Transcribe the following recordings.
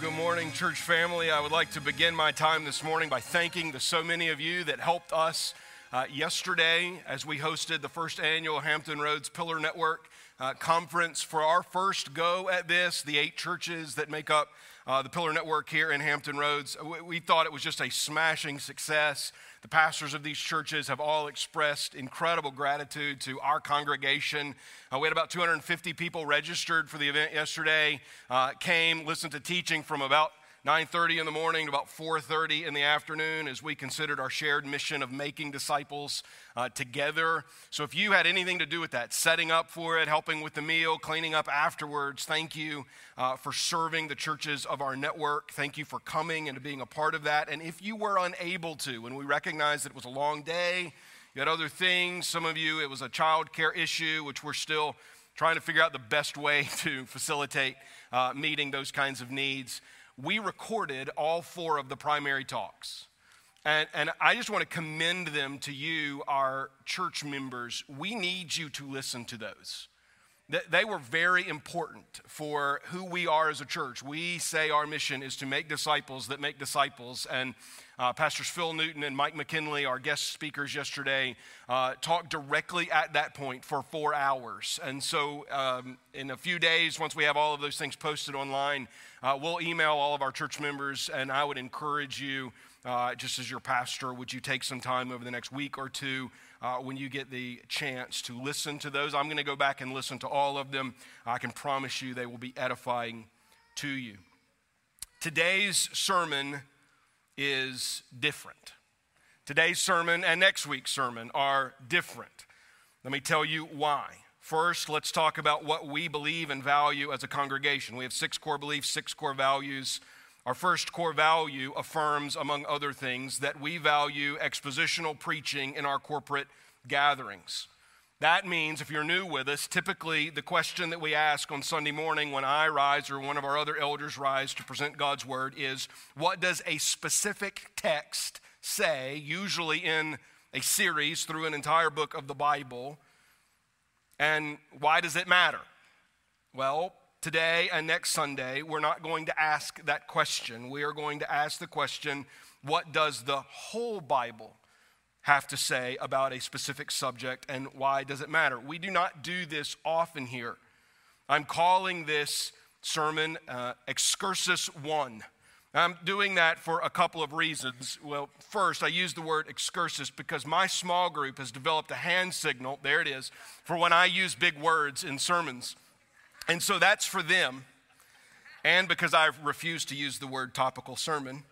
good morning, church family. I would like to begin my time this morning by thanking the so many of you that helped us uh, yesterday as we hosted the first annual Hampton Roads Pillar Network uh, conference for our first go at this. The eight churches that make up uh, the Pillar Network here in Hampton Roads. We, we thought it was just a smashing success. The pastors of these churches have all expressed incredible gratitude to our congregation. Uh, we had about 250 people registered for the event yesterday, uh, came, listened to teaching from about 9:30 in the morning to about 4:30 in the afternoon as we considered our shared mission of making disciples uh, together. So if you had anything to do with that, setting up for it, helping with the meal, cleaning up afterwards, thank you uh, for serving the churches of our network. Thank you for coming and being a part of that. And if you were unable to, and we recognize that it was a long day, you had other things. Some of you, it was a child care issue, which we're still trying to figure out the best way to facilitate uh, meeting those kinds of needs we recorded all four of the primary talks. And, and I just want to commend them to you, our church members. We need you to listen to those. They were very important for who we are as a church. We say our mission is to make disciples that make disciples. And uh, Pastors Phil Newton and Mike McKinley, our guest speakers yesterday, uh, talked directly at that point for four hours. And so, um, in a few days, once we have all of those things posted online, uh, we'll email all of our church members. And I would encourage you, uh, just as your pastor, would you take some time over the next week or two? uh, when you get the chance to listen to those. I'm going to go back and listen to all of them. I can promise you they will be edifying to you. Today's sermon is different. Today's sermon and next week's sermon are different. Let me tell you why. First, let's talk about what we believe and value as a congregation. We have six core beliefs, six core values. Our first core value affirms, among other things, that we value expositional preaching in our corporate gatherings. That means, if you're new with us, typically the question that we ask on Sunday morning when I rise or one of our other elders rise to present God's word is what does a specific text say, usually in a series through an entire book of the Bible, and why does it matter? Well, today and next Sunday, we're not going to ask that question. We are going to ask the question what does the whole Bible have to say about a specific subject and why does it matter? We do not do this often here. I'm calling this sermon uh, Excursus 1. I'm doing that for a couple of reasons. Well, first, I use the word excursus because my small group has developed a hand signal, there it is, for when I use big words in sermons. And so that's for them. And because I've refused to use the word topical sermon.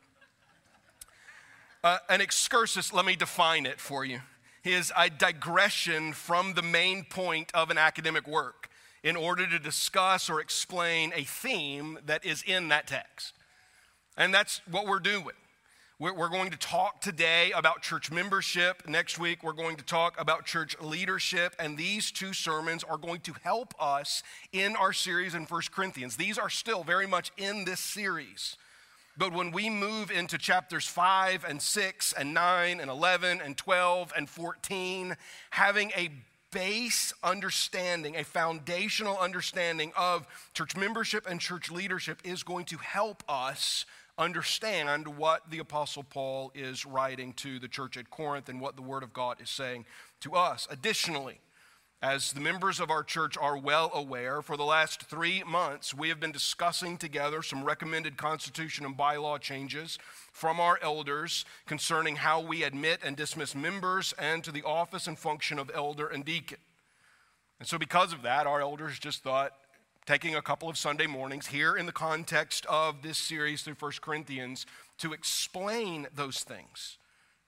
Uh, an excursus, let me define it for you, is a digression from the main point of an academic work in order to discuss or explain a theme that is in that text. And that's what we're doing. We're going to talk today about church membership. Next week, we're going to talk about church leadership. And these two sermons are going to help us in our series in First Corinthians. These are still very much in this series. But when we move into chapters 5 and 6 and 9 and 11 and 12 and 14, having a base understanding, a foundational understanding of church membership and church leadership is going to help us understand what the Apostle Paul is writing to the church at Corinth and what the Word of God is saying to us. Additionally, as the members of our church are well aware, for the last three months, we have been discussing together some recommended constitution and bylaw changes from our elders concerning how we admit and dismiss members and to the office and function of elder and deacon. And so, because of that, our elders just thought taking a couple of Sunday mornings here in the context of this series through 1 Corinthians to explain those things,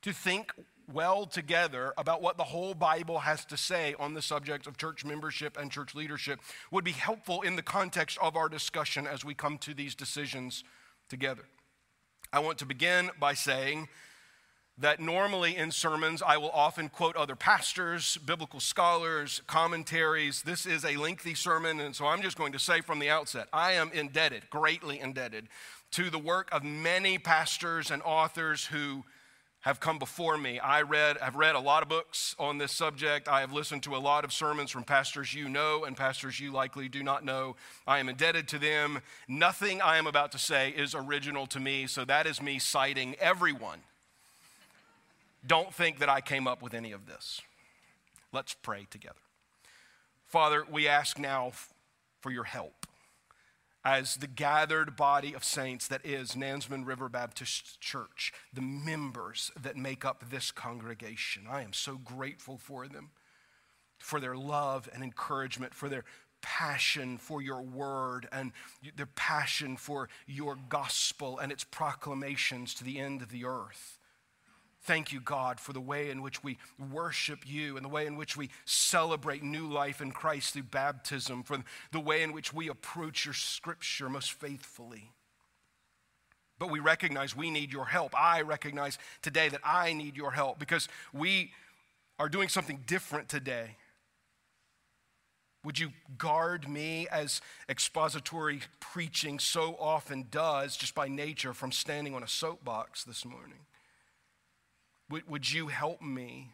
to think well together about what the whole Bible has to say on the subject of church membership and church leadership would be helpful in the context of our discussion as we come to these decisions together. I want to begin by saying that normally in sermons I will often quote other pastors, biblical scholars, commentaries. This is a lengthy sermon, and so I'm just going to say from the outset I am indebted, greatly indebted, to the work of many pastors and authors who have come before me. I read, I've read a lot of books on this subject. I have listened to a lot of sermons from pastors you know and pastors you likely do not know. I am indebted to them. Nothing I am about to say is original to me, so that is me citing everyone. Don't think that I came up with any of this. Let's pray together. Father, we ask now for your help as the gathered body of saints that is Nansemond River Baptist Church, the members that make up this congregation. I am so grateful for them, for their love and encouragement, for their passion for your word and their passion for your gospel and its proclamations to the end of the earth. Thank you, God, for the way in which we worship you and the way in which we celebrate new life in Christ through baptism, for the way in which we approach your scripture most faithfully. But we recognize we need your help. I recognize today that I need your help because we are doing something different today. Would you guard me as expository preaching so often does, just by nature, from standing on a soapbox this morning? Would, would you help me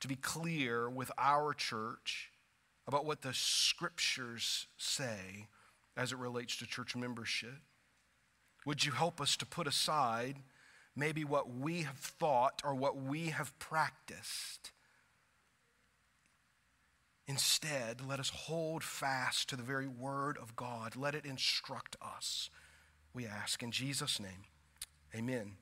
to be clear with our church about what the scriptures say as it relates to church membership? Would you help us to put aside maybe what we have thought or what we have practiced? Instead, let us hold fast to the very word of God. Let it instruct us, we ask. In Jesus' name, amen.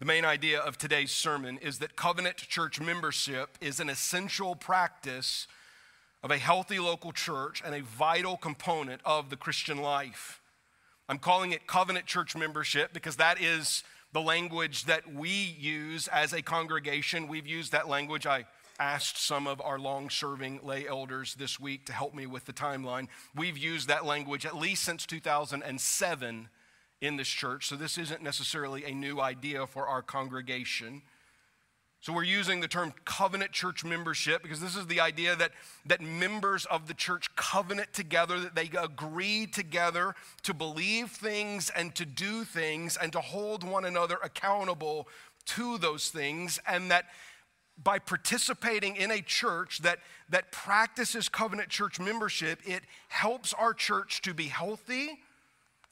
The main idea of today's sermon is that covenant church membership is an essential practice of a healthy local church and a vital component of the Christian life. I'm calling it covenant church membership because that is the language that we use as a congregation. We've used that language. I asked some of our long serving lay elders this week to help me with the timeline. We've used that language at least since 2007 in this church, so this isn't necessarily a new idea for our congregation. So we're using the term covenant church membership because this is the idea that, that members of the church covenant together, that they agree together to believe things and to do things and to hold one another accountable to those things, and that by participating in a church that, that practices covenant church membership, it helps our church to be healthy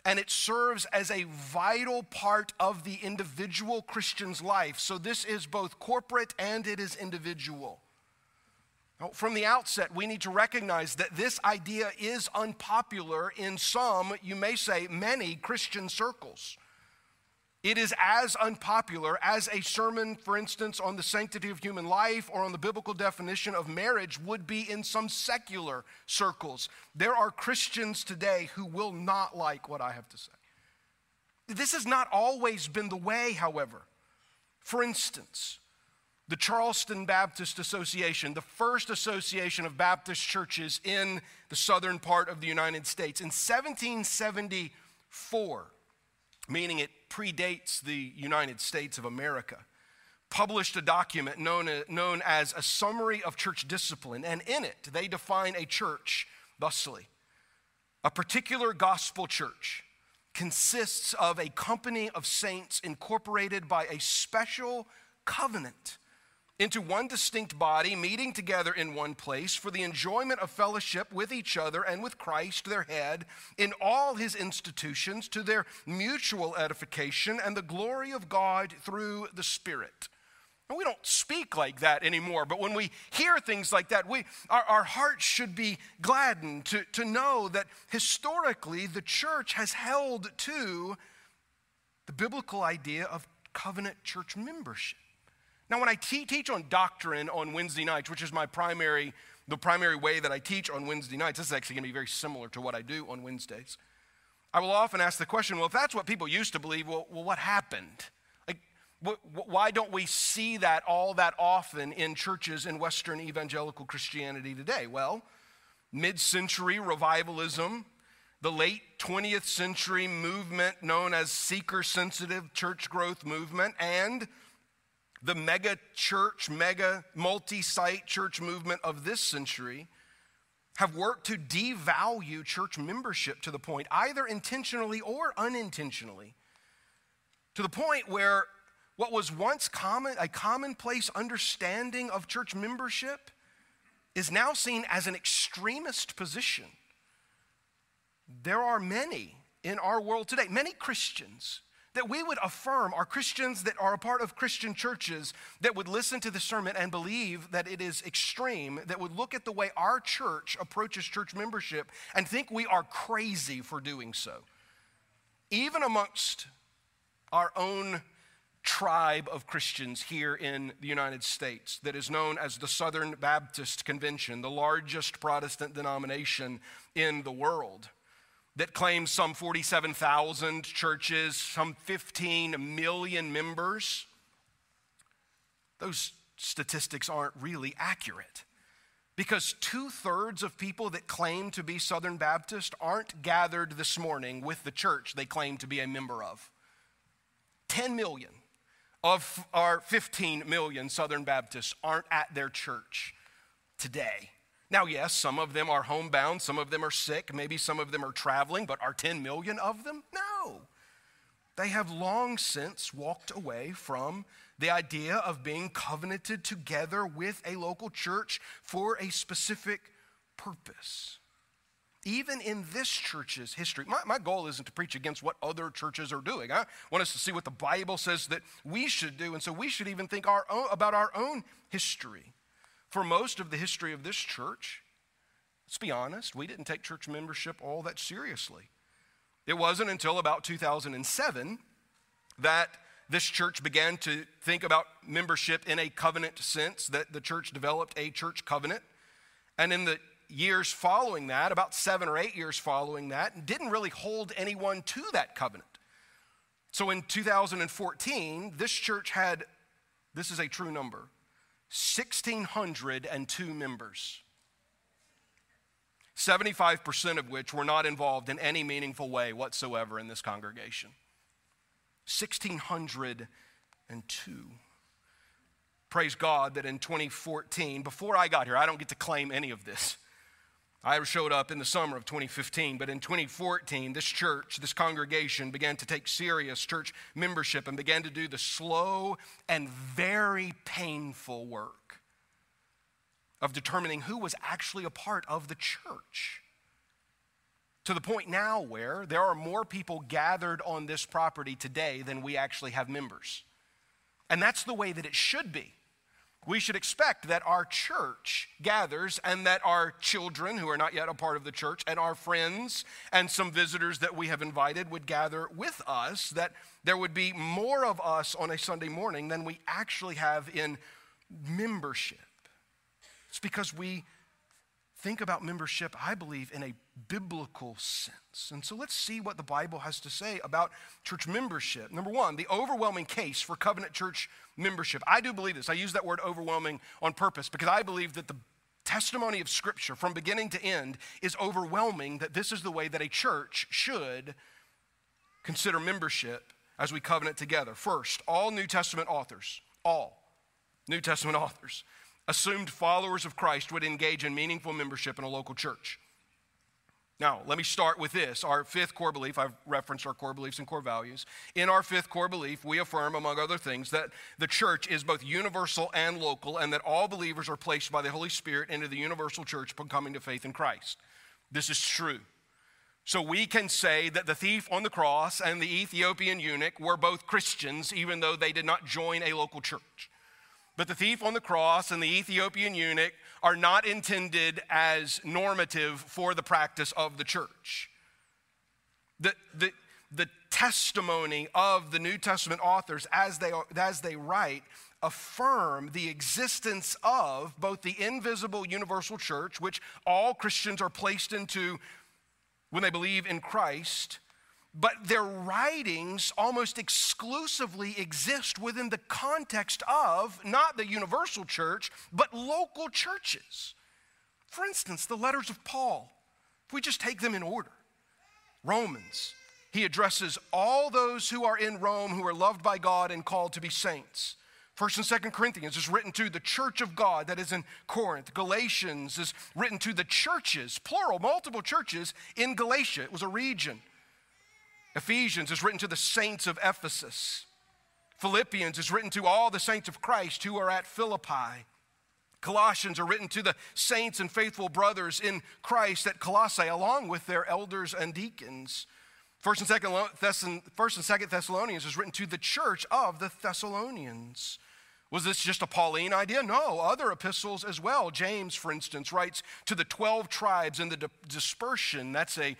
and it serves as a vital part of the individual Christian's life. So this is both corporate and it is individual. Now, from the outset, we need to recognize that this idea is unpopular in some, you may say, many Christian circles. It is as unpopular as a sermon, for instance, on the sanctity of human life or on the biblical definition of marriage would be in some secular circles. There are Christians today who will not like what I have to say. This has not always been the way, however. For instance, the Charleston Baptist Association, the first association of Baptist churches in the southern part of the United States, in 1774, meaning it predates the United States of America, published a document known, uh, known as a Summary of Church Discipline, and in it they define a church thusly. A particular gospel church consists of a company of saints incorporated by a special covenant into one distinct body, meeting together in one place for the enjoyment of fellowship with each other and with Christ, their head, in all his institutions, to their mutual edification and the glory of God through the Spirit. And we don't speak like that anymore, but when we hear things like that, we, our, our hearts should be gladdened to, to know that historically the church has held to the biblical idea of covenant church membership. Now, when I te- teach on doctrine on Wednesday nights, which is my primary, the primary way that I teach on Wednesday nights, this is actually going to be very similar to what I do on Wednesdays. I will often ask the question, well, if that's what people used to believe, well, well what happened? Like, wh- why don't we see that all that often in churches in Western evangelical Christianity today? Well, mid century revivalism, the late 20th century movement known as seeker sensitive church growth movement, and the mega church, mega multi site church movement of this century have worked to devalue church membership to the point, either intentionally or unintentionally, to the point where what was once common, a commonplace understanding of church membership is now seen as an extremist position. There are many in our world today, many Christians that we would affirm are Christians that are a part of Christian churches that would listen to the sermon and believe that it is extreme, that would look at the way our church approaches church membership and think we are crazy for doing so. Even amongst our own tribe of Christians here in the United States that is known as the Southern Baptist Convention, the largest Protestant denomination in the world, that claims some 47,000 churches, some 15 million members. Those statistics aren't really accurate because two thirds of people that claim to be Southern Baptist aren't gathered this morning with the church they claim to be a member of. 10 million of our 15 million Southern Baptists aren't at their church today. Now, yes, some of them are homebound, some of them are sick, maybe some of them are traveling, but are 10 million of them? No. They have long since walked away from the idea of being covenanted together with a local church for a specific purpose even in this church's history. My, my goal isn't to preach against what other churches are doing. I want us to see what the Bible says that we should do. And so we should even think our own, about our own history. For most of the history of this church, let's be honest, we didn't take church membership all that seriously. It wasn't until about 2007 that this church began to think about membership in a covenant sense, that the church developed a church covenant. And in the years following that, about seven or eight years following that, didn't really hold anyone to that covenant. So in 2014, this church had, this is a true number, 1,602 members. 75% of which were not involved in any meaningful way whatsoever in this congregation. 1,602. Praise God that in 2014, before I got here, I don't get to claim any of this. I showed up in the summer of 2015, but in 2014, this church, this congregation began to take serious church membership and began to do the slow and very painful work of determining who was actually a part of the church. To the point now where there are more people gathered on this property today than we actually have members. And that's the way that it should be we should expect that our church gathers and that our children who are not yet a part of the church and our friends and some visitors that we have invited would gather with us, that there would be more of us on a Sunday morning than we actually have in membership. It's because we think about membership, I believe, in a biblical sense. And so let's see what the Bible has to say about church membership. Number one, the overwhelming case for covenant church membership. I do believe this. I use that word overwhelming on purpose because I believe that the testimony of Scripture from beginning to end is overwhelming that this is the way that a church should consider membership as we covenant together. First, all New Testament authors, all New Testament authors, assumed followers of Christ would engage in meaningful membership in a local church. Now, let me start with this. Our fifth core belief, I've referenced our core beliefs and core values. In our fifth core belief, we affirm, among other things, that the church is both universal and local, and that all believers are placed by the Holy Spirit into the universal church upon coming to faith in Christ. This is true. So we can say that the thief on the cross and the Ethiopian eunuch were both Christians, even though they did not join a local church. But the thief on the cross and the Ethiopian eunuch are not intended as normative for the practice of the church. The, the, the testimony of the New Testament authors as they, as they write affirm the existence of both the invisible universal church, which all Christians are placed into when they believe in Christ, but their writings almost exclusively exist within the context of not the universal church, but local churches. For instance, the letters of Paul, if we just take them in order Romans, he addresses all those who are in Rome who are loved by God and called to be saints. First and Second Corinthians is written to the church of God that is in Corinth. Galatians is written to the churches, plural, multiple churches in Galatia. It was a region. Ephesians is written to the saints of Ephesus. Philippians is written to all the saints of Christ who are at Philippi. Colossians are written to the saints and faithful brothers in Christ at Colossae, along with their elders and deacons. First and second, First and Second Thessalonians is written to the church of the Thessalonians. Was this just a Pauline idea? No, other epistles as well. James, for instance, writes to the 12 tribes in the dispersion. That's a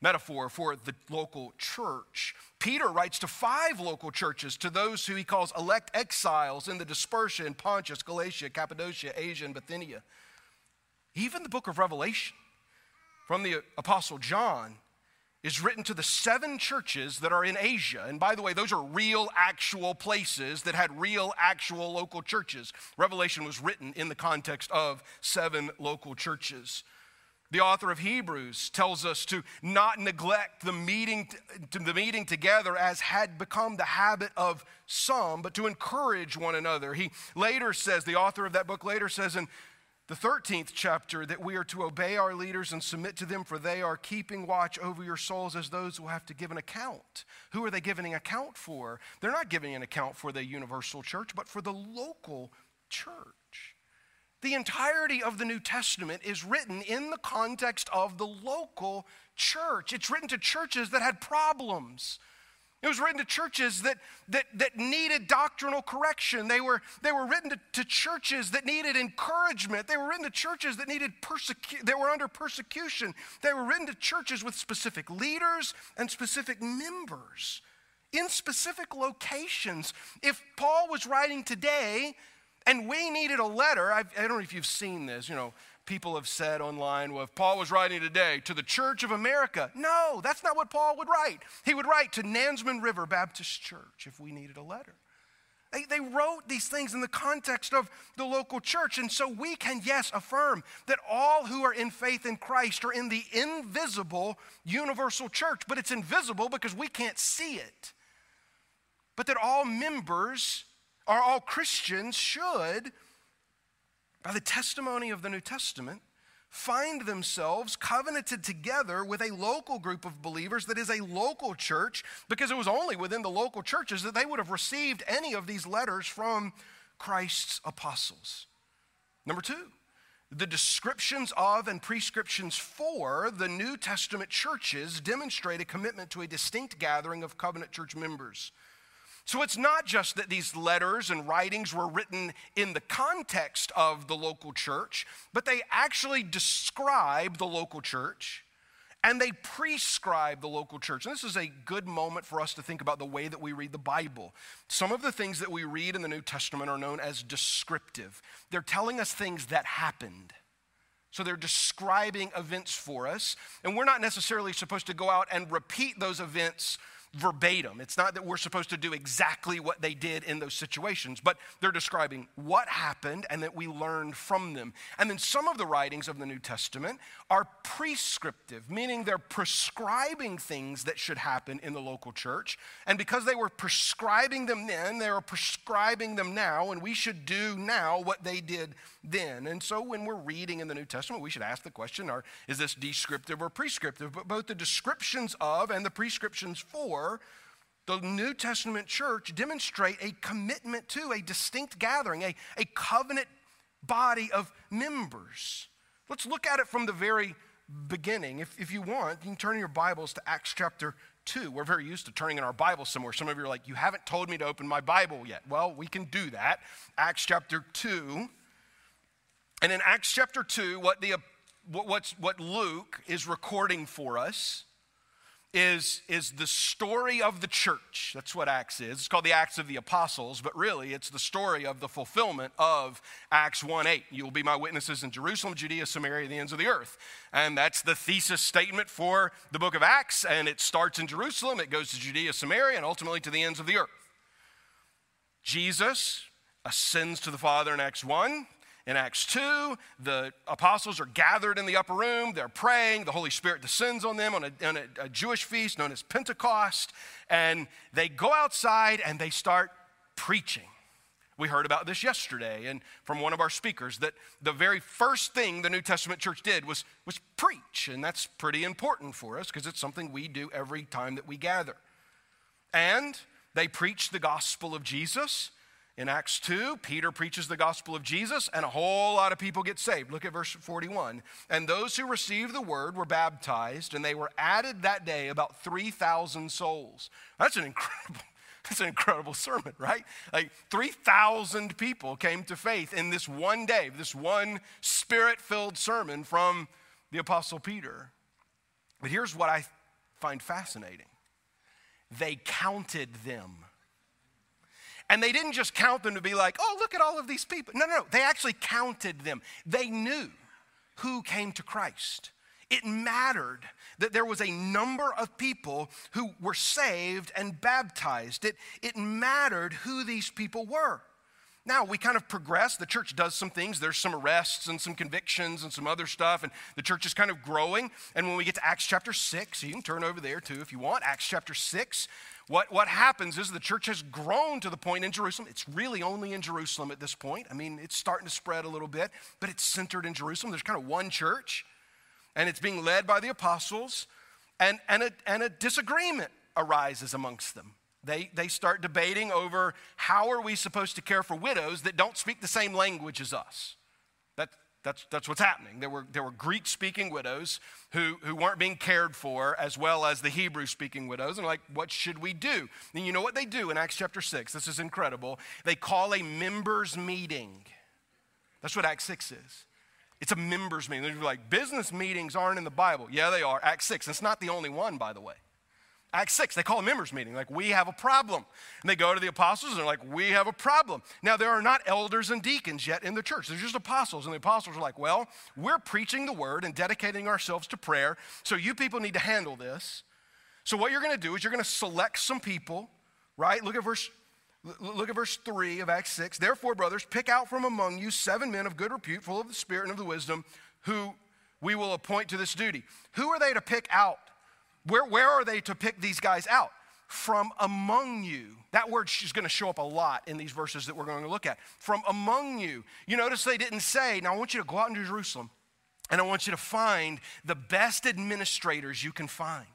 metaphor for the local church. Peter writes to five local churches, to those who he calls elect exiles in the dispersion Pontus, Galatia, Cappadocia, Asia, and Bithynia. Even the book of Revelation from the Apostle John is written to the seven churches that are in Asia. And by the way, those are real, actual places that had real, actual local churches. Revelation was written in the context of seven local churches. The author of Hebrews tells us to not neglect the meeting, the meeting together as had become the habit of some, but to encourage one another. He later says, the author of that book later says in the 13th chapter, that we are to obey our leaders and submit to them, for they are keeping watch over your souls as those who have to give an account. Who are they giving an account for? They're not giving an account for the universal church, but for the local church. The entirety of the New Testament is written in the context of the local church. It's written to churches that had problems. It was written to churches that, that, that needed doctrinal correction. They were, they were written to, to churches that needed encouragement. They were written to churches that needed persecu- that were under persecution. They were written to churches with specific leaders and specific members in specific locations. If Paul was writing today, and we needed a letter. I've, I do not know if you've seen this. You know, people have said online, well, if Paul was writing today to the Church of America, no, that's not what Paul would write. He would write to Nansemond River Baptist Church if we needed a letter. They, they wrote these things in the context of the local church. And so we can, yes, affirm that all who are in faith in Christ are in the invisible universal church. But it's invisible because we can't see it. But that all members are all Christians should, by the testimony of the New Testament, find themselves covenanted together with a local group of believers that is a local church, because it was only within the local churches that they would have received any of these letters from Christ's apostles. Number two, the descriptions of and prescriptions for the New Testament churches demonstrate a commitment to a distinct gathering of covenant church members. So it's not just that these letters and writings were written in the context of the local church, but they actually describe the local church and they prescribe the local church. And this is a good moment for us to think about the way that we read the Bible. Some of the things that we read in the New Testament are known as descriptive, they're telling us things that happened. So they're describing events for us, and we're not necessarily supposed to go out and repeat those events verbatim. It's not that we're supposed to do exactly what they did in those situations, but they're describing what happened and that we learned from them. And then some of the writings of the New Testament are prescriptive, meaning they're prescribing things that should happen in the local church. And because they were prescribing them then, they are prescribing them now, and we should do now what they did then. And so when we're reading in the New Testament, we should ask the question are, is this descriptive or prescriptive? But both the descriptions of and the prescriptions for the New Testament church demonstrate a commitment to a distinct gathering, a, a covenant body of members. Let's look at it from the very beginning. If, if you want, you can turn your Bibles to Acts chapter 2. We're very used to turning in our Bible somewhere. Some of you are like, you haven't told me to open my Bible yet. Well, we can do that. Acts chapter 2. And in Acts chapter 2, what, the, what, what Luke is recording for us is, is the story of the church. That's what Acts is. It's called the Acts of the Apostles, but really it's the story of the fulfillment of Acts 1 8. You will be my witnesses in Jerusalem, Judea, Samaria, the ends of the earth. And that's the thesis statement for the book of Acts. And it starts in Jerusalem, it goes to Judea, Samaria, and ultimately to the ends of the earth. Jesus ascends to the Father in Acts 1. In Acts 2, the apostles are gathered in the upper room, they're praying, the Holy Spirit descends on them on a, on a, a Jewish feast known as Pentecost, and they go outside and they start preaching. We heard about this yesterday and from one of our speakers that the very first thing the New Testament church did was, was preach. And that's pretty important for us because it's something we do every time that we gather. And They preached the gospel of Jesus. In Acts 2, Peter preaches the gospel of Jesus, and a whole lot of people get saved. Look at verse 41. And those who received the word were baptized, and they were added that day about 3,000 souls. That's an incredible. That's an incredible sermon, right? Like 3,000 people came to faith in this one day, this one spirit filled sermon from the Apostle Peter. But here's what I find fascinating they counted them. And they didn't just count them to be like, oh, look at all of these people. No, no, no. They actually counted them. They knew who came to Christ. It mattered that there was a number of people who were saved and baptized. It, it mattered who these people were. Now we kind of progress. The church does some things. There's some arrests and some convictions and some other stuff, and the church is kind of growing. And when we get to Acts chapter 6, you can turn over there too if you want. Acts chapter 6, what, what happens is the church has grown to the point in Jerusalem, it's really only in Jerusalem at this point. I mean, it's starting to spread a little bit, but it's centered in Jerusalem. There's kind of one church, and it's being led by the apostles, and, and, a, and a disagreement arises amongst them. They, they start debating over how are we supposed to care for widows that don't speak the same language as us. That, that's, that's what's happening. There were, there were Greek speaking widows who, who weren't being cared for, as well as the Hebrew speaking widows. And like, what should we do? And you know what they do in Acts chapter 6? This is incredible. They call a members' meeting. That's what Acts 6 is. It's a members' meeting. They're like, business meetings aren't in the Bible. Yeah, they are. Acts 6. It's not the only one, by the way. Acts 6, they call a members meeting, like, we have a problem. And they go to the apostles and they're like, we have a problem. Now, there are not elders and deacons yet in the church. There's just apostles. And the apostles are like, well, we're preaching the word and dedicating ourselves to prayer. So you people need to handle this. So what you're going to do is you're going to select some people, right? Look at verse Look at verse 3 of Acts 6. Therefore, brothers, pick out from among you seven men of good repute, full of the Spirit and of the wisdom, who we will appoint to this duty. Who are they to pick out? Where, where are they to pick these guys out? From among you. That word is going to show up a lot in these verses that we're going to look at. From among you. You notice they didn't say, now I want you to go out into Jerusalem and I want you to find the best administrators you can find.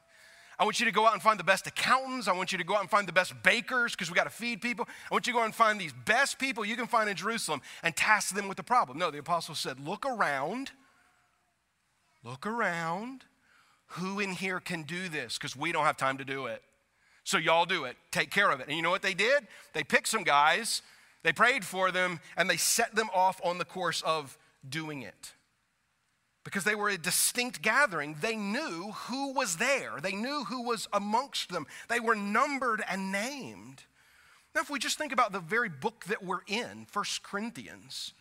I want you to go out and find the best accountants. I want you to go out and find the best bakers because we got to feed people. I want you to go out and find these best people you can find in Jerusalem and task them with the problem. No, the apostle said, look around. Look around who in here can do this? Because we don't have time to do it. So y'all do it. Take care of it. And you know what they did? They picked some guys, they prayed for them, and they set them off on the course of doing it. Because they were a distinct gathering. They knew who was there, they knew who was amongst them. They were numbered and named. Now, if we just think about the very book that we're in, First Corinthians,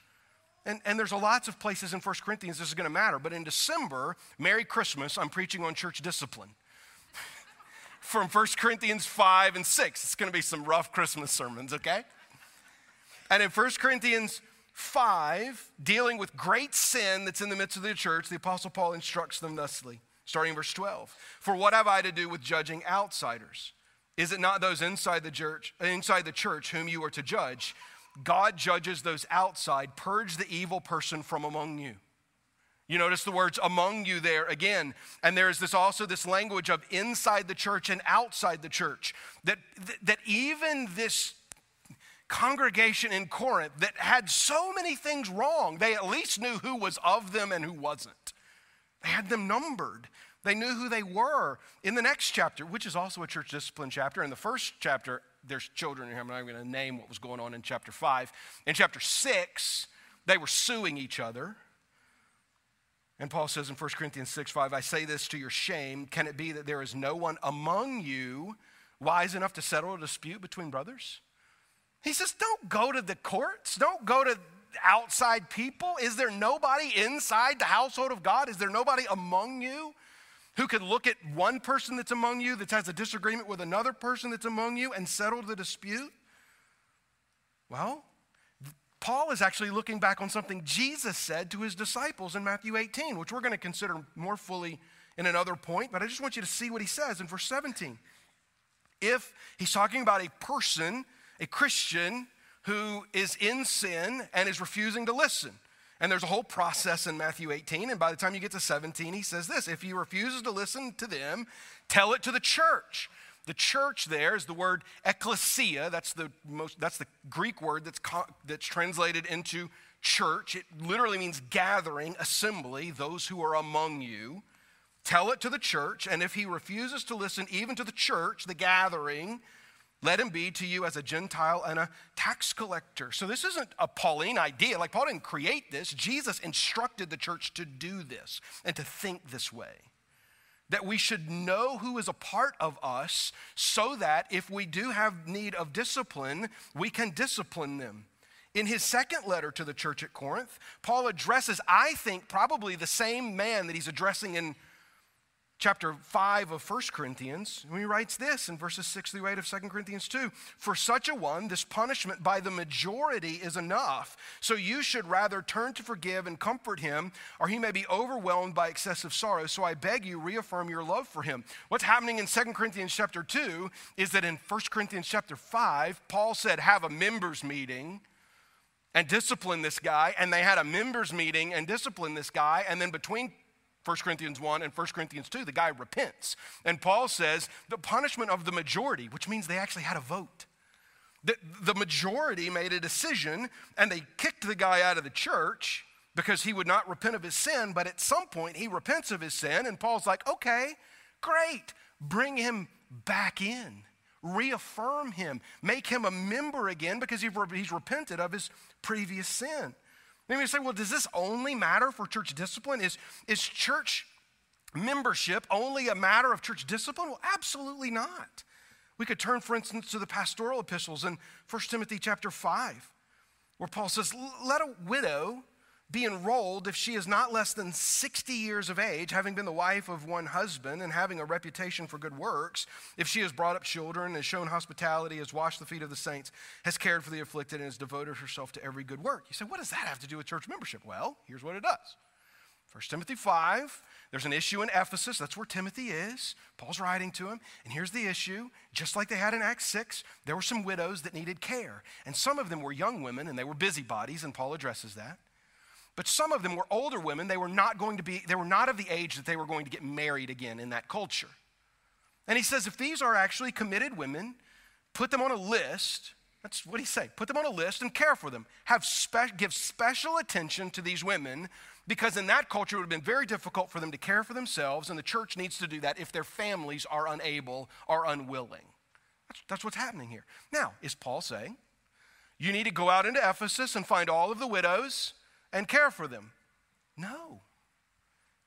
and, and there's a lots of places in 1 Corinthians this is going to matter, but in December, Merry Christmas, I'm preaching on church discipline. From 1 Corinthians 5 and 6. It's going to be some rough Christmas sermons, okay? And in 1 Corinthians 5, dealing with great sin that's in the midst of the church, the Apostle Paul instructs them thusly, starting in verse 12. For what have I to do with judging outsiders? Is it not those inside the church, inside the church whom you are to judge? God judges those outside. Purge the evil person from among you. You notice the words among you there again. And there is this also this language of inside the church and outside the church. That, that even this congregation in Corinth that had so many things wrong, they at least knew who was of them and who wasn't. They had them numbered. They knew who they were. In the next chapter, which is also a church discipline chapter, in the first chapter, there's children in here. I'm not going to name what was going on in chapter 5. In chapter 6, they were suing each other. And Paul says in 1 Corinthians 6 5, I say this to your shame. Can it be that there is no one among you wise enough to settle a dispute between brothers? He says, Don't go to the courts. Don't go to outside people. Is there nobody inside the household of God? Is there nobody among you who could look at one person that's among you that has a disagreement with another person that's among you and settle the dispute? Well, Paul is actually looking back on something Jesus said to his disciples in Matthew 18, which we're going to consider more fully in another point, but I just want you to see what he says in verse 17. If he's talking about a person, a Christian, who is in sin and is refusing to listen. And there's a whole process in Matthew 18. And by the time you get to 17, he says this If he refuses to listen to them, tell it to the church. The church there is the word ecclesia. That's the, most, that's the Greek word that's, co- that's translated into church. It literally means gathering, assembly, those who are among you. Tell it to the church, and if he refuses to listen even to the church, the gathering, let him be to you as a Gentile and a tax collector. So this isn't a Pauline idea. Like Paul didn't create this. Jesus instructed the church to do this and to think this way that we should know who is a part of us so that if we do have need of discipline, we can discipline them. In his second letter to the church at Corinth, Paul addresses, I think, probably the same man that he's addressing in chapter 5 of 1 Corinthians, he writes this in verses 6 through 8 of 2 Corinthians 2 For such a one, this punishment by the majority is enough. So you should rather turn to forgive and comfort him, or he may be overwhelmed by excessive sorrow. So I beg you, reaffirm your love for him. What's happening in 2 Corinthians chapter 2 is that in 1 Corinthians chapter 5, Paul said, Have a members' meeting and discipline this guy. And they had a members' meeting and discipline this guy. And then between 1 Corinthians 1 and 1 Corinthians 2, the guy repents. And Paul says the punishment of the majority, which means they actually had a vote. The, the majority made a decision and they kicked the guy out of the church because he would not repent of his sin. But at some point, he repents of his sin. And Paul's like, okay, great, bring him back in. Reaffirm him, make him a member again because he's repented of his previous sin. Then you say, well, does this only matter for church discipline? Is, is church membership only a matter of church discipline? Well, absolutely not. We could turn, for instance, to the pastoral epistles in 1 Timothy chapter 5, where Paul says, Let a widow be enrolled if she is not less than 60 years of age, having been the wife of one husband and having a reputation for good works, if she has brought up children, has shown hospitality, has washed the feet of the saints, has cared for the afflicted, and has devoted herself to every good work. You say, what does that have to do with church membership? Well, here's what it does. 1 Timothy 5, there's an issue in Ephesus. That's where Timothy is. Paul's writing to him. And here's the issue just like they had in Acts 6, there were some widows that needed care. And some of them were young women and they were busybodies, and Paul addresses that. But some of them were older women. They were not going to be, they were not of the age that they were going to get married again in that culture. And he says, if these are actually committed women, put them on a list. That's what he say. Put them on a list and care for them. Have spe- give special attention to these women because in that culture it would have been very difficult for them to care for themselves, and the church needs to do that if their families are unable or unwilling. That's, that's what's happening here. Now, is Paul saying you need to go out into Ephesus and find all of the widows and care for them. No.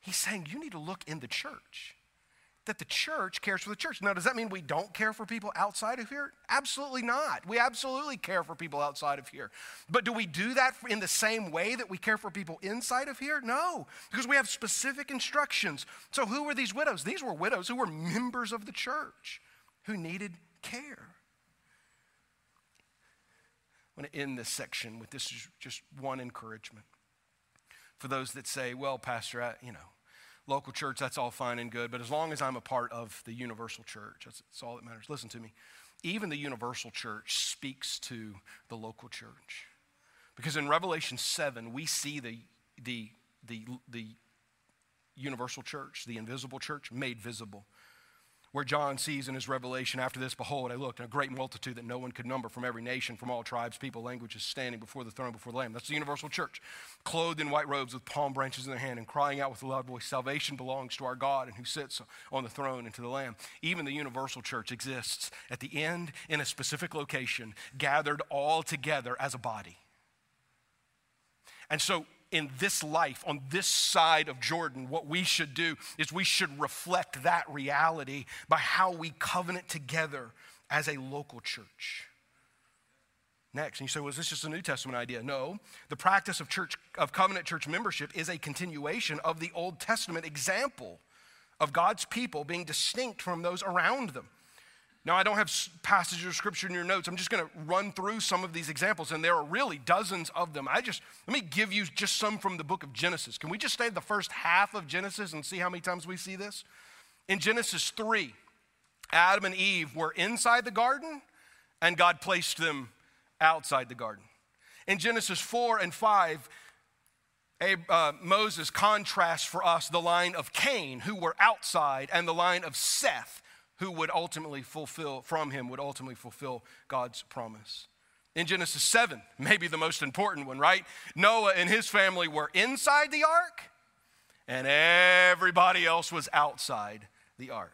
He's saying you need to look in the church, that the church cares for the church. Now, does that mean we don't care for people outside of here? Absolutely not. We absolutely care for people outside of here. But do we do that in the same way that we care for people inside of here? No, because we have specific instructions. So, who were these widows? These were widows who were members of the church who needed care. I want to end this section with this is just one encouragement for those that say, well, Pastor, I, you know, local church, that's all fine and good, but as long as I'm a part of the universal church, that's, that's all that matters. Listen to me. Even the universal church speaks to the local church. Because in Revelation 7, we see the, the, the, the universal church, the invisible church, made visible where John sees in his revelation after this, behold, I looked, and a great multitude that no one could number from every nation, from all tribes, people, languages, standing before the throne, before the Lamb. That's the universal church, clothed in white robes with palm branches in their hand and crying out with a loud voice, Salvation belongs to our God and who sits on the throne and to the Lamb. Even the universal church exists at the end in a specific location, gathered all together as a body. And so in this life, on this side of Jordan, what we should do is we should reflect that reality by how we covenant together as a local church. Next, and you say, well, is this just a New Testament idea? No. The practice of church of covenant church membership is a continuation of the Old Testament example of God's people being distinct from those around them. Now, I don't have passages of scripture in your notes. I'm just going to run through some of these examples, and there are really dozens of them. I just, let me give you just some from the book of Genesis. Can we just stay the first half of Genesis and see how many times we see this? In Genesis 3, Adam and Eve were inside the garden, and God placed them outside the garden. In Genesis 4 and 5, uh, Moses contrasts for us the line of Cain, who were outside, and the line of Seth, who would ultimately fulfill, from him, would ultimately fulfill God's promise. In Genesis 7, maybe the most important one, right? Noah and his family were inside the ark, and everybody else was outside the ark.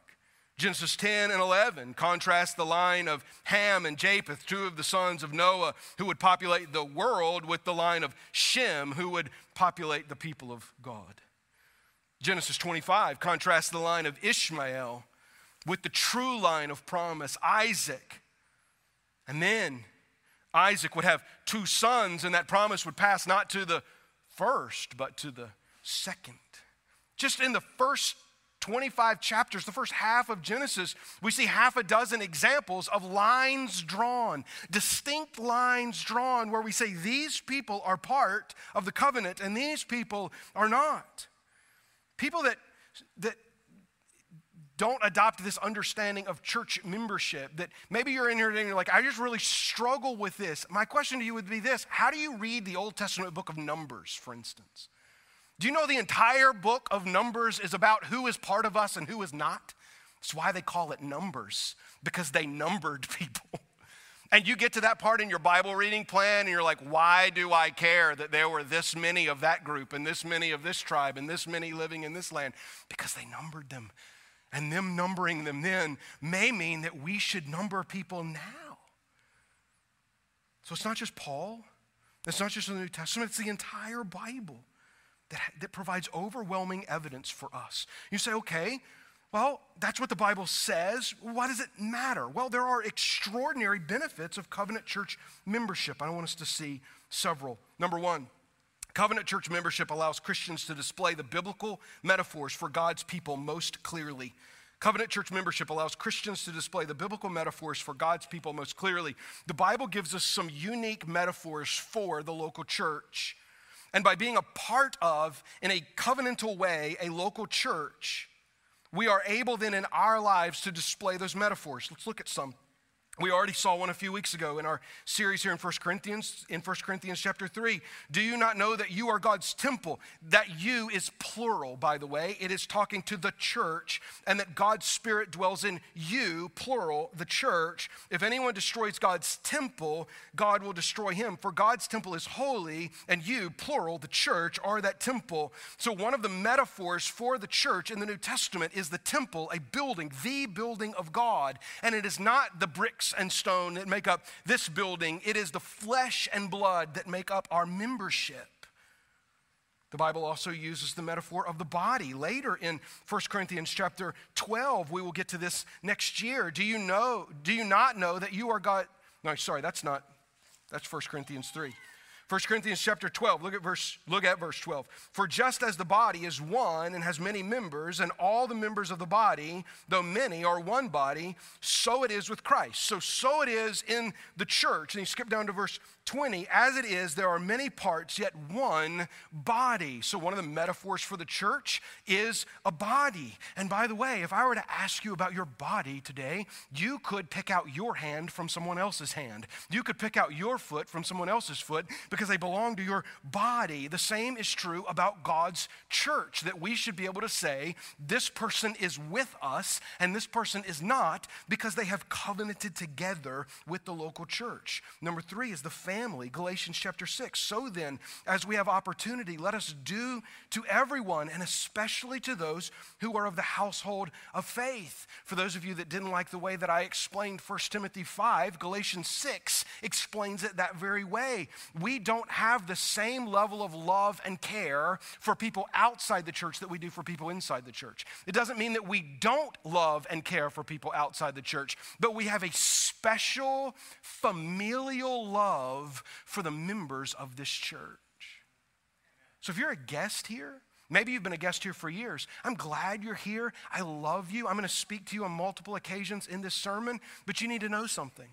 Genesis 10 and 11 contrast the line of Ham and Japheth, two of the sons of Noah who would populate the world, with the line of Shem who would populate the people of God. Genesis 25 contrasts the line of Ishmael with the true line of promise, Isaac. And then Isaac would have two sons, and that promise would pass not to the first, but to the second. Just in the first 25 chapters, the first half of Genesis, we see half a dozen examples of lines drawn, distinct lines drawn, where we say these people are part of the covenant and these people are not. People that, that don't adopt this understanding of church membership, that maybe you're in here and you're like, I just really struggle with this. My question to you would be this How do you read the Old Testament book of Numbers, for instance? Do you know the entire book of Numbers is about who is part of us and who is not? That's why they call it Numbers, because they numbered people. And you get to that part in your Bible reading plan, and you're like, why do I care that there were this many of that group, and this many of this tribe, and this many living in this land? Because they numbered them. And them numbering them then may mean that we should number people now. So it's not just Paul, it's not just the New Testament, it's the entire Bible that, that provides overwhelming evidence for us. You say, okay, well, that's what the Bible says. Why does it matter? Well, there are extraordinary benefits of covenant church membership. I want us to see several. Number one, covenant church membership allows Christians to display the biblical metaphors for God's people most clearly. Covenant church membership allows Christians to display the biblical metaphors for God's people most clearly. The Bible gives us some unique metaphors for the local church. And by being a part of, in a covenantal way, a local church, we are able then in our lives to display those metaphors. Let's look at some. We already saw one a few weeks ago in our series here in 1 Corinthians, in 1 Corinthians chapter 3. Do you not know that you are God's temple? That you is plural, by the way. It is talking to the church, and that God's Spirit dwells in you, plural, the church. If anyone destroys God's temple, God will destroy him. For God's temple is holy, and you, plural, the church, are that temple. So, one of the metaphors for the church in the New Testament is the temple, a building, the building of God. And it is not the brick bricks and stone that make up this building, it is the flesh and blood that make up our membership. The Bible also uses the metaphor of the body. Later in 1 Corinthians chapter 12, we will get to this next year. Do you know, do you not know that you are God? No, sorry, that's not, that's 1 Corinthians 3. 1 Corinthians chapter 12, look at verse, look at verse 12. For just as the body is one and has many members, and all the members of the body, though many, are one body, so it is with Christ. So, so it is in the church. And you skip down to verse 20, as it is, there are many parts, yet one body. So, one of the metaphors for the church is a body. And by the way, if I were to ask you about your body today, you could pick out your hand from someone else's hand. You could pick out your foot from someone else's foot because they belong to your body. The same is true about God's church, that we should be able to say, this person is with us and this person is not because they have covenanted together with the local church. Number three is the family, Galatians chapter 6. So then, as we have opportunity, let us do to everyone, and especially to those who are of the household of faith. For those of you that didn't like the way that I explained 1 Timothy 5, Galatians 6 explains it that very way. We don't have the same level of love and care for people outside the church that we do for people inside the church. It doesn't mean that we don't love and care for people outside the church, but we have a special familial love love for the members of this church. So if you're a guest here, Maybe you've been a guest here for years. I'm glad you're here. I love you. I'm going to speak to you on multiple occasions in this sermon, but you need to know something.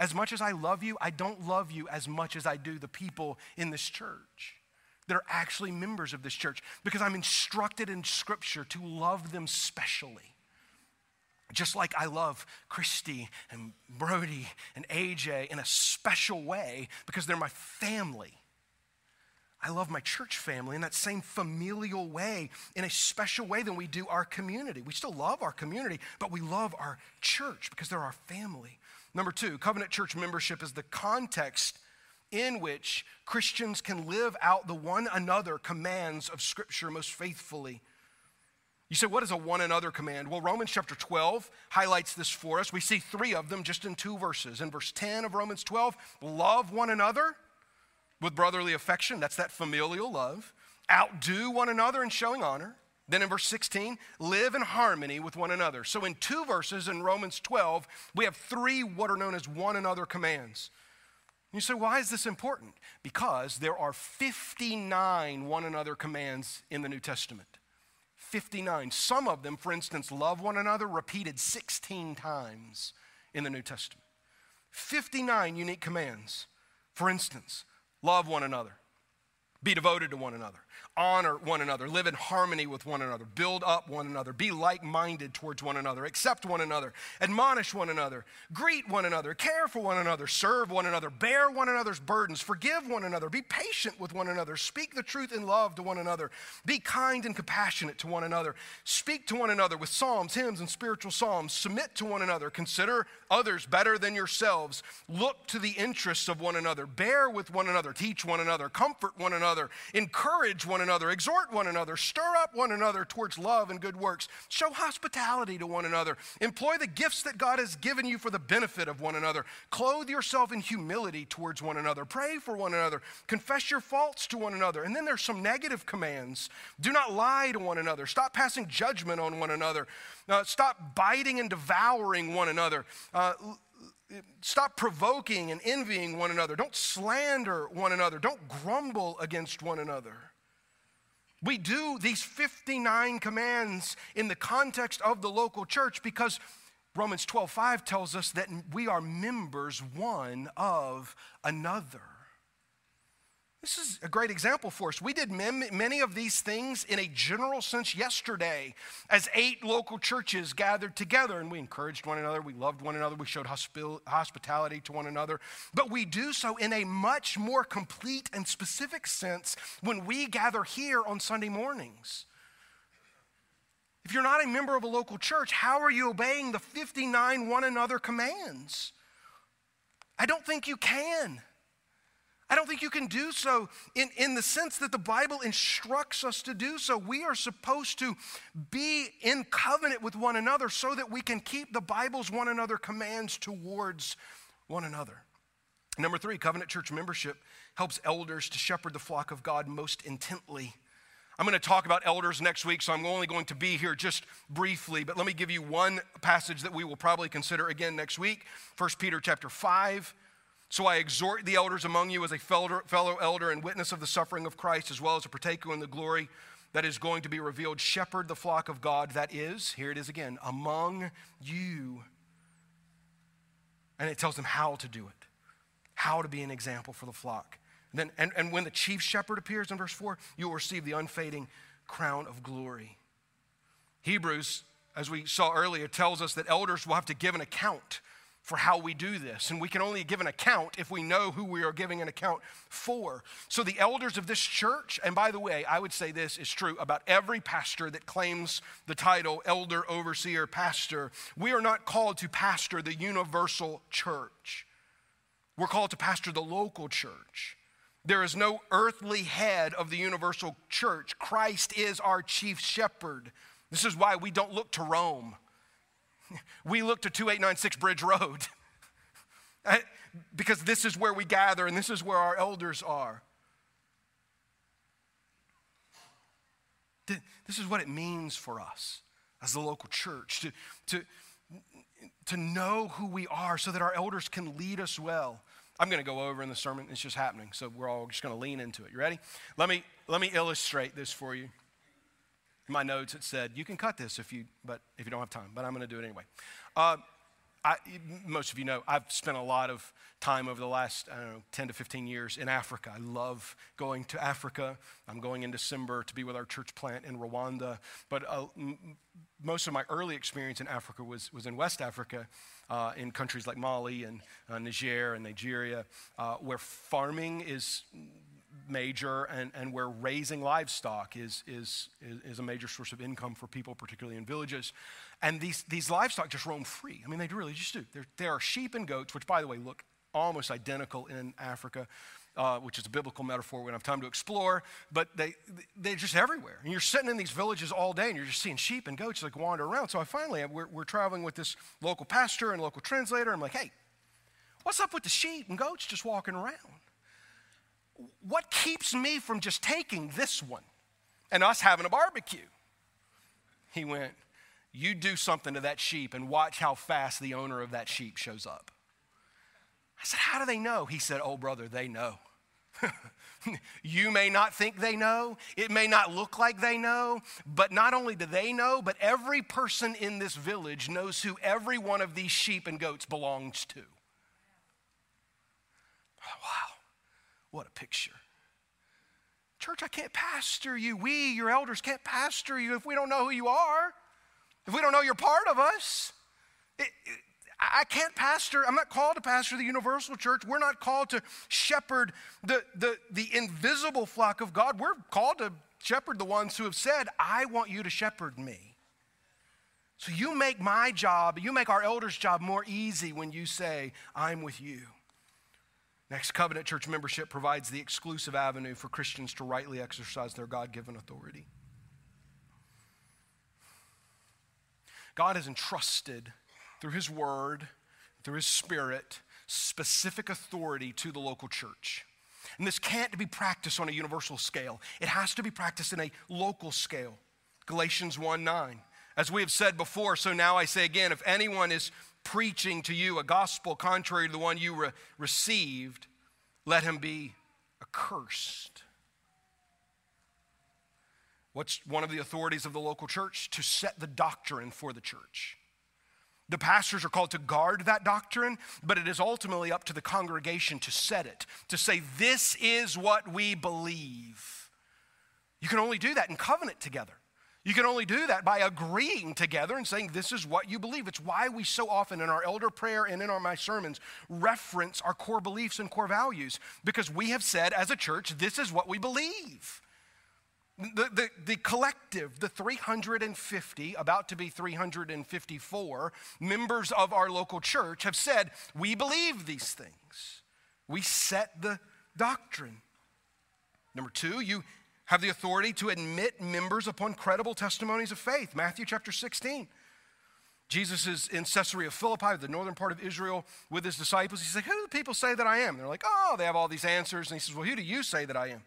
As much as I love you, I don't love you as much as I do the people in this church that are actually members of this church because I'm instructed in Scripture to love them specially. Just like I love Christy and Brody and AJ in a special way because they're my family. I love my church family in that same familial way, in a special way than we do our community. We still love our community, but we love our church because they're our family. Number two, covenant church membership is the context in which Christians can live out the one another commands of Scripture most faithfully. You say, what is a one another command? Well, Romans chapter 12 highlights this for us. We see three of them just in two verses. In verse 10 of Romans 12, love one another with brotherly affection. That's that familial love. Outdo one another in showing honor. Then in verse 16, live in harmony with one another. So in two verses in Romans 12, we have three what are known as one another commands. You say, why is this important? Because there are 59 one another commands in the New Testament. 59. Some of them, for instance, love one another, repeated 16 times in the New Testament. 59 unique commands. For instance, love one another, be devoted to one another, honor one another, live in harmony with one another, build up one another, be like minded towards one another, accept one another, admonish one another, greet one another, care for one another, serve one another, bear one another's burdens, forgive one another, be patient with one another, speak the truth in love to one another, be kind and compassionate to one another, speak to one another with psalms, hymns, and spiritual psalms, submit to one another, consider others better than yourselves, look to the interests of one another, bear with one another, teach one another, comfort one another, encourage one another, exhort one another, stir up one another towards love and good works, show hospitality to one another, employ the gifts that God has given you for the benefit of one another, clothe yourself in humility towards one another, pray for one another, confess your faults to one another. And then there's some negative commands. Do not lie to one another, stop passing judgment on one another, uh, stop biting and devouring one another. Uh, stop provoking and envying one another. Don't slander one another. Don't grumble against one another. We do these 59 commands in the context of the local church because Romans 12:5 tells us that we are members one of another. This is a great example for us. We did many of these things in a general sense yesterday as eight local churches gathered together and we encouraged one another, we loved one another, we showed hospitality to one another. But we do so in a much more complete and specific sense when we gather here on Sunday mornings. If you're not a member of a local church, how are you obeying the 59 one another commands? I don't think you can. I don't think you can do so in, in the sense that the Bible instructs us to do so. We are supposed to be in covenant with one another so that we can keep the Bible's one another commands towards one another. Number three, covenant church membership helps elders to shepherd the flock of God most intently. I'm going to talk about elders next week, so I'm only going to be here just briefly, but let me give you one passage that we will probably consider again next week. 1 Peter chapter 5 so I exhort the elders among you as a fellow elder and witness of the suffering of Christ, as well as a partaker in the glory that is going to be revealed. Shepherd the flock of God that is, here it is again, among you. And it tells them how to do it, how to be an example for the flock. And, then, and, and when the chief shepherd appears in verse 4, you will receive the unfading crown of glory. Hebrews, as we saw earlier, tells us that elders will have to give an account for how we do this. And we can only give an account if we know who we are giving an account for. So, the elders of this church, and by the way, I would say this is true about every pastor that claims the title elder, overseer, pastor. We are not called to pastor the universal church, we're called to pastor the local church. There is no earthly head of the universal church. Christ is our chief shepherd. This is why we don't look to Rome. We look to 2896 Bridge Road because this is where we gather and this is where our elders are. This is what it means for us as the local church to, to, to know who we are so that our elders can lead us well. I'm going to go over in the sermon. It's just happening. So we're all just going to lean into it. You ready? Let me, let me illustrate this for you. My notes, it said, you can cut this if you, but if you don't have time, but I'm going to do it anyway. Uh, I, most of you know, I've spent a lot of time over the last, I don't know, 10 to 15 years in Africa. I love going to Africa. I'm going in December to be with our church plant in Rwanda. But uh, m- most of my early experience in Africa was, was in West Africa, uh, in countries like Mali and uh, Niger and Nigeria, uh, where farming is major and, and where raising livestock is, is, is, a major source of income for people, particularly in villages. And these, these livestock just roam free. I mean, they really just do. There, there are sheep and goats, which, by the way, look almost identical in Africa. Uh, which is a biblical metaphor we don't have time to explore, but they, they're just everywhere. And you're sitting in these villages all day and you're just seeing sheep and goats like wander around. So I finally, we're, we're traveling with this local pastor and local translator. I'm like, hey, what's up with the sheep and goats just walking around? What keeps me from just taking this one and us having a barbecue? He went, You do something to that sheep and watch how fast the owner of that sheep shows up. I said, How do they know? He said, Oh, brother, they know. you may not think they know, it may not look like they know, but not only do they know, but every person in this village knows who every one of these sheep and goats belongs to. Wow, what a picture. Church, I can't pastor you. We, your elders, can't pastor you if we don't know who you are, if we don't know you're part of us. It, it, I can't pastor, I'm not called to pastor the universal church. We're not called to shepherd the, the, the invisible flock of God. We're called to shepherd the ones who have said, I want you to shepherd me. So you make my job, you make our elders' job more easy when you say, I'm with you. Next Covenant Church membership provides the exclusive avenue for Christians to rightly exercise their God given authority. God has entrusted through His Word, through His Spirit, specific authority to the local church. And this can't be practiced on a universal scale, it has to be practiced in a local scale. Galatians 1 9. As we have said before, so now I say again if anyone is preaching to you a gospel contrary to the one you re- received, let him be accursed. What's one of the authorities of the local church? To set the doctrine for the church. The pastors are called to guard that doctrine, but it is ultimately up to the congregation to set it, to say, This is what we believe. You can only do that in covenant together. You can only do that by agreeing together and saying, This is what you believe. It's why we so often in our elder prayer and in our my sermons reference our core beliefs and core values because we have said as a church, This is what we believe. The, the, the, collective, the 350, about to be 354 members of our local church have said, We believe these things. We set the doctrine. Number two, you have the authority to admit members upon credible testimonies of faith. Matthew chapter 16. Jesus is in Caesarea Philippi, the northern part of Israel, with his disciples. He's like, Who do the people say that I am? And They're like, Oh, they have all these answers. And he says, Well, who do you say that I am?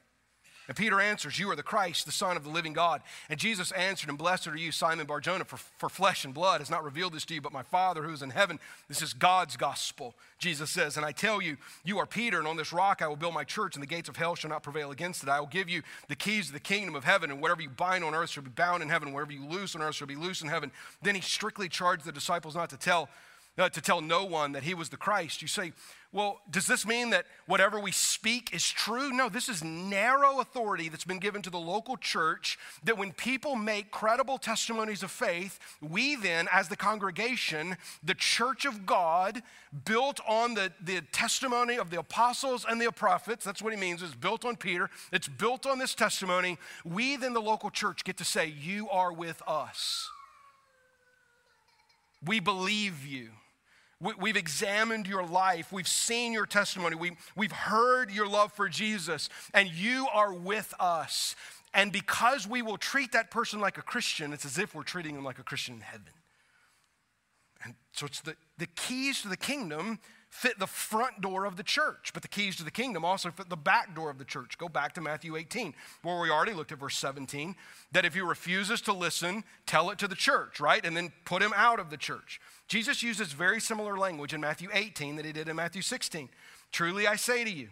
And Peter answers, You are the Christ, the Son of the living God. And Jesus answered, And blessed are you, Simon Barjona, for, for flesh and blood has not revealed this to you, but my Father who is in heaven. This is God's gospel, Jesus says. And I tell you, you are Peter, and on this rock I will build my church, and the gates of hell shall not prevail against it. I will give you the keys of the kingdom of heaven, and whatever you bind on earth shall be bound in heaven, whatever you loose on earth shall be loose in heaven. Then he strictly charged the disciples not to tell uh, to tell no one that he was the Christ. You say, well, does this mean that whatever we speak is true? No, this is narrow authority that's been given to the local church that when people make credible testimonies of faith, we then, as the congregation, the church of God, built on the, the testimony of the apostles and the prophets, that's what he means, it's built on Peter, it's built on this testimony, we then, the local church, get to say, You are with us. We believe you. We, have examined your life. We've seen your testimony. We, we've heard your love for Jesus, and you are with us. And because we will treat that person like a Christian, it's as if we're treating them like a Christian in heaven. And so it's the, the keys to the kingdom fit the front door of the church, but the keys to the kingdom also fit the back door of the church. Go back to Matthew 18, where we already looked at verse 17, that if he refuses to listen, tell it to the church, right? And then put him out of the church. Jesus uses very similar language in Matthew 18 that he did in Matthew 16. Truly I say to you,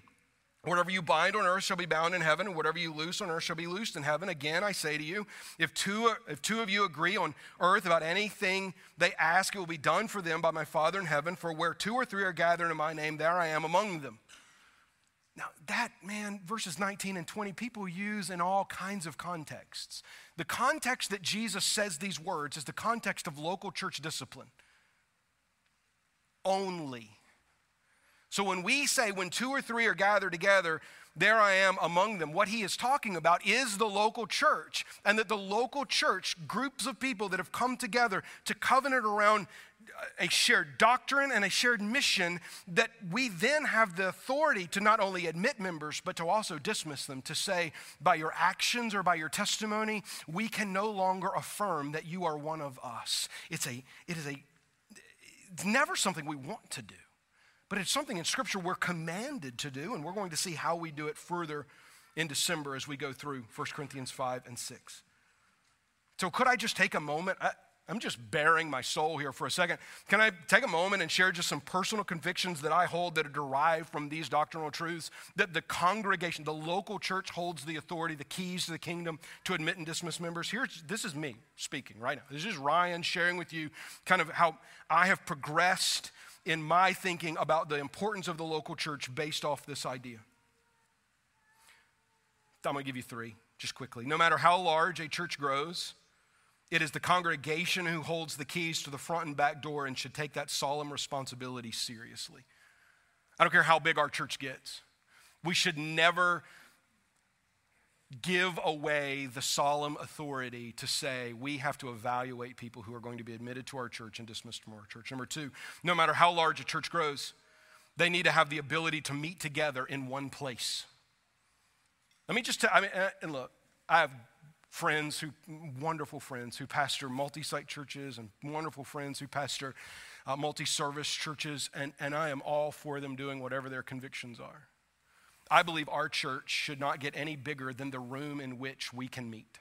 Whatever you bind on earth shall be bound in heaven, and whatever you loose on earth shall be loosed in heaven. Again, I say to you, if two, if two of you agree on earth about anything they ask, it will be done for them by my Father in heaven. For where two or three are gathered in my name, there I am among them. Now, that, man, verses 19 and 20, people use in all kinds of contexts. The context that Jesus says these words is the context of local church discipline only. So when we say, when two or three are gathered together, there I am among them. What he is talking about is the local church, and that the local church, groups of people that have come together to covenant around a shared doctrine and a shared mission, that we then have the authority to not only admit members, but to also dismiss them, to say, by your actions or by your testimony, we can no longer affirm that you are one of us. It's a, it is a, it's never something we want to do. But it's something in Scripture we're commanded to do, and we're going to see how we do it further in December as we go through 1 Corinthians 5 and 6. So, could I just take a moment? I, I'm just baring my soul here for a second. Can I take a moment and share just some personal convictions that I hold that are derived from these doctrinal truths? That the congregation, the local church holds the authority, the keys to the kingdom to admit and dismiss members. Here's this is me speaking right now. This is Ryan sharing with you kind of how I have progressed in my thinking about the importance of the local church based off this idea. I'm going to give you three just quickly. No matter how large a church grows, it is the congregation who holds the keys to the front and back door and should take that solemn responsibility seriously. I don't care how big our church gets. We should never give away the solemn authority to say we have to evaluate people who are going to be admitted to our church and dismissed from our church. Number two, no matter how large a church grows, they need to have the ability to meet together in one place. Let me just tell, I mean, and look, I have friends who, wonderful friends who pastor multi site churches and wonderful friends who pastor uh, multi service churches, and, and I am all for them doing whatever their convictions are. I believe our church should not get any bigger than the room in which we can meet.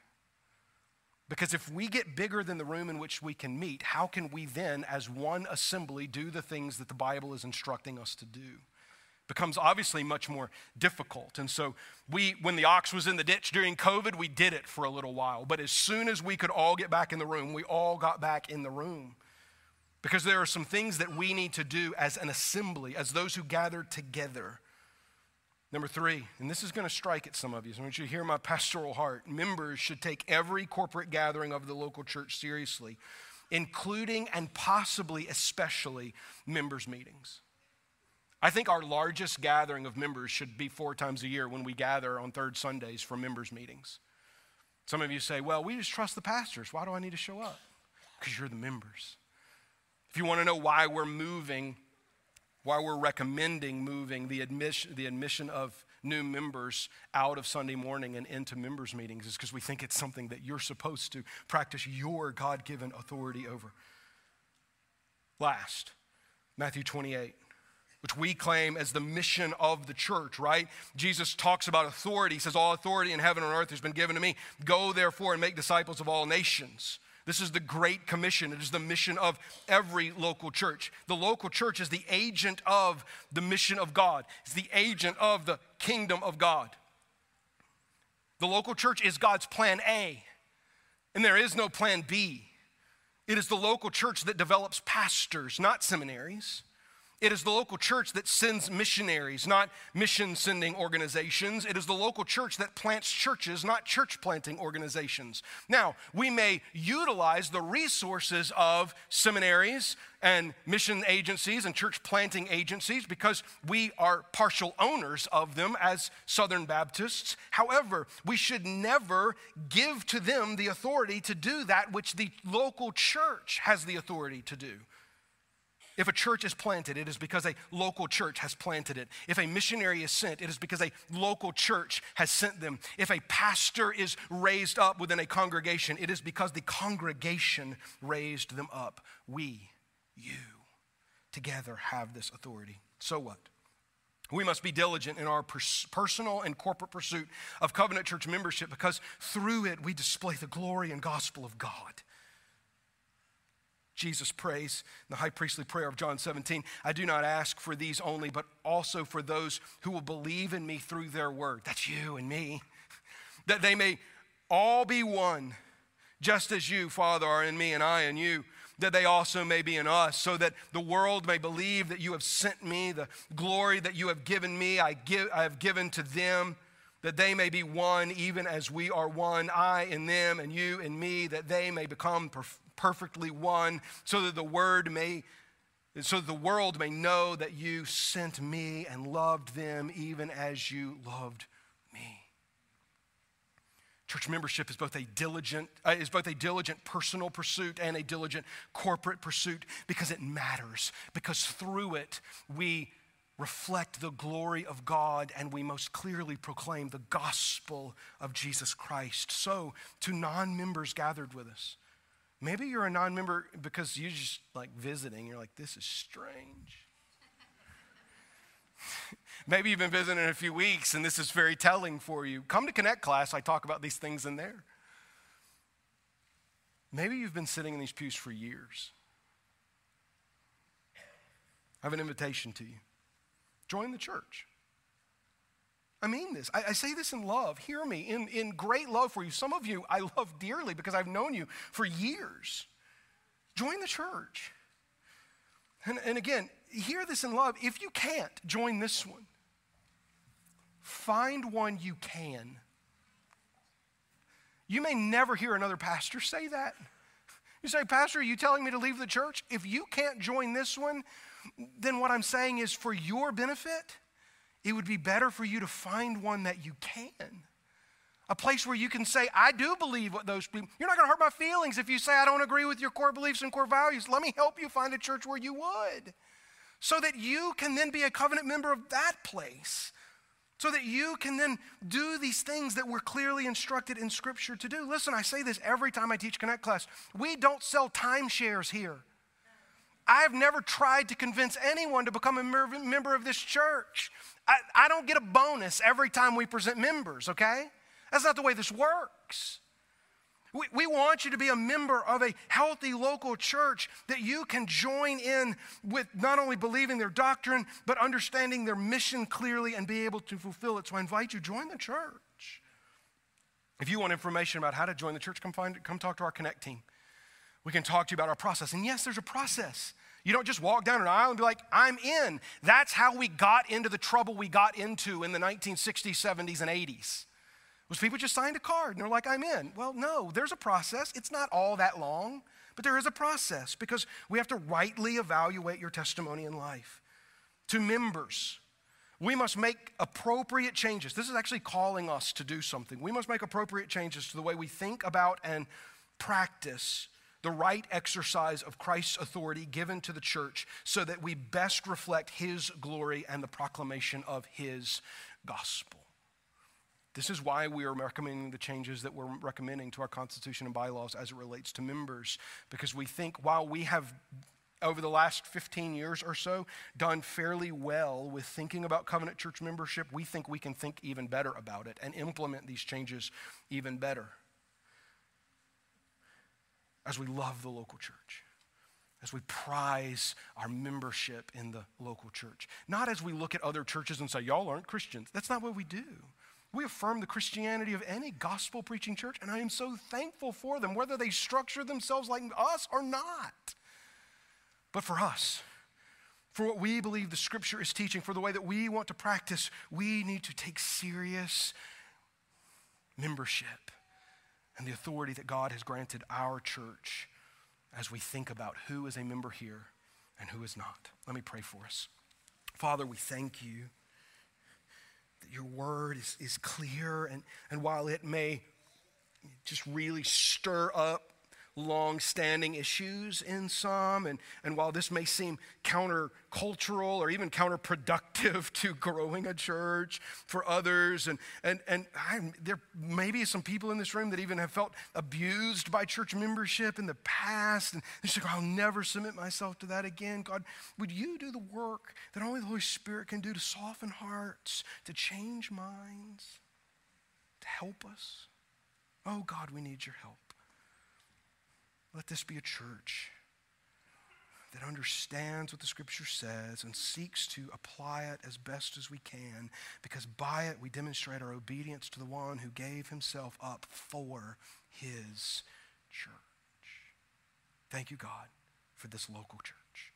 Because if we get bigger than the room in which we can meet, how can we then, as one assembly, do the things that the Bible is instructing us to do? becomes obviously much more difficult. And so we when the ox was in the ditch during COVID, we did it for a little while. But as soon as we could all get back in the room, we all got back in the room. Because there are some things that we need to do as an assembly, as those who gather together Number three, and this is going to strike at some of you, so I want you to hear my pastoral heart. Members should take every corporate gathering of the local church seriously, including and possibly, especially, members' meetings. I think our largest gathering of members should be four times a year when we gather on third Sundays for members' meetings. Some of you say, well, we just trust the pastors. Why do I need to show up? Because you're the members. If you want to know why we're moving why we're recommending moving the admission, the admission of new members out of Sunday morning and into members' meetings is because we think it's something that you're supposed to practice your God given authority over. Last, Matthew 28 which we claim as the mission of the church, right? Jesus talks about authority. He says, All authority in heaven and earth has been given to me. Go therefore and make disciples of all nations. This is the Great Commission. It is the mission of every local church. The local church is the agent of the mission of God, it's the agent of the kingdom of God. The local church is God's plan A, and there is no plan B. It is the local church that develops pastors, not seminaries. It is the local church that sends missionaries, not mission sending organizations. It is the local church that plants churches, not church planting organizations. Now, we may utilize the resources of seminaries and mission agencies and church planting agencies because we are partial owners of them as Southern Baptists. However, we should never give to them the authority to do that which the local church has the authority to do. If a church is planted, it is because a local church has planted it. If a missionary is sent, it is because a local church has sent them. If a pastor is raised up within a congregation, it is because the congregation raised them up. We, you, together have this authority. So what? We must be diligent in our pers- personal and corporate pursuit of covenant church membership because through it we display the glory and gospel of God. Jesus prays the high priestly prayer of John 17 I do not ask for these only, but also for those who will believe in me through their word. That's you and me. That they may all be one, just as you, Father, are in me and I in you. That they also may be in us, so that the world may believe that you have sent me, the glory that you have given me, I, give, I have given to them that they may be one, even as we are one, I in them and you in me, that they may become perfectly one, so that the word may so that the world may know that you sent me and loved them even as you loved me. Church membership is both a diligent uh, is both a diligent personal pursuit and a diligent corporate pursuit because it matters because through it we reflect the glory of God and we most clearly proclaim the gospel of Jesus Christ. So, to non-members gathered with us, Maybe you're a non member because you're just like visiting. You're like, this is strange. Maybe you've been visiting in a few weeks and this is very telling for you. Come to Connect class, I talk about these things in there. Maybe you've been sitting in these pews for years. I have an invitation to you. Join the church. I mean this. I, I, say this in love. Hear me, in, in great love for you. Some of you I love dearly because I've known you for years. Join the church. And, and again, hear this in love. If you can't, join this one. Find one you can. You may never hear another pastor say that. You say, Pastor, are you telling me to leave the church? If you can't join this one, then what I'm saying is for your benefit, it would be better for you to find one that you can. A place where you can say, I do believe what those people, you're not going to hurt my feelings if you say, I don't agree with your core beliefs and core values. Let me help you find a church where you would. So that you can then be a covenant member of that place. So that you can then do these things that we're clearly instructed in Scripture to do. Listen, I say this every time I teach Connect class. We don't sell timeshares here. I've never tried to convince anyone to become a member of this church. I, I don't get a bonus every time we present members, okay? That's not the way this works. We, we want you to be a member of a healthy local church that you can join in with not only believing their doctrine, but understanding their mission clearly and be able to fulfill it. So I invite you, join the church. If you want information about how to join the church, come, find, come talk to our Connect team. We can talk to you about our process. And yes, there's a process. You don't just walk down an aisle and be like, I'm in. That's how we got into the trouble we got into in the 1960s, 70s, and 80s. Was people just signed a card and they're like, I'm in. Well, no, there's a process. It's not all that long, but there is a process because we have to rightly evaluate your testimony in life. To members, we must make appropriate changes. This is actually calling us to do something. We must make appropriate changes to the way we think about and practice the right exercise of Christ's authority given to the church so that we best reflect his glory and the proclamation of his gospel. This is why we are recommending the changes that we're recommending to our Constitution and bylaws as it relates to members, because we think while we have over the last 15 years or so done fairly well with thinking about covenant church membership, we think we can think even better about it and implement these changes even better as we love the local church, as we prize our membership in the local church. Not as we look at other churches and say, y'all aren't Christians. That's not what we do. We affirm the Christianity of any gospel preaching church, and I am so thankful for them, whether they structure themselves like us or not. But for us, for what we believe the scripture is teaching, for the way that we want to practice, we need to take serious membership and the authority that God has granted our church as we think about who is a member here and who is not. Let me pray for us. Father, we thank you that your word is, is clear, and, and while it may just really stir up long standing issues in some. And, and while this may seem countercultural or even counterproductive to growing a church for others, and, and, and I, there may be some people in this room that even have felt abused by church membership in the past, and they say, I'll never submit myself to that again. God, would you do the work that only the Holy Spirit can do to soften hearts, to change minds, to help us? Oh, God, we need your help. Let this be a church that understands what the scripture says and seeks to apply it as best as we can, because by it we demonstrate our obedience to the one who gave himself up for his church. Thank you, God, for this local church.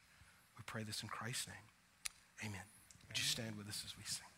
We pray this in Christ's name. Amen. Would you stand with us as we sing?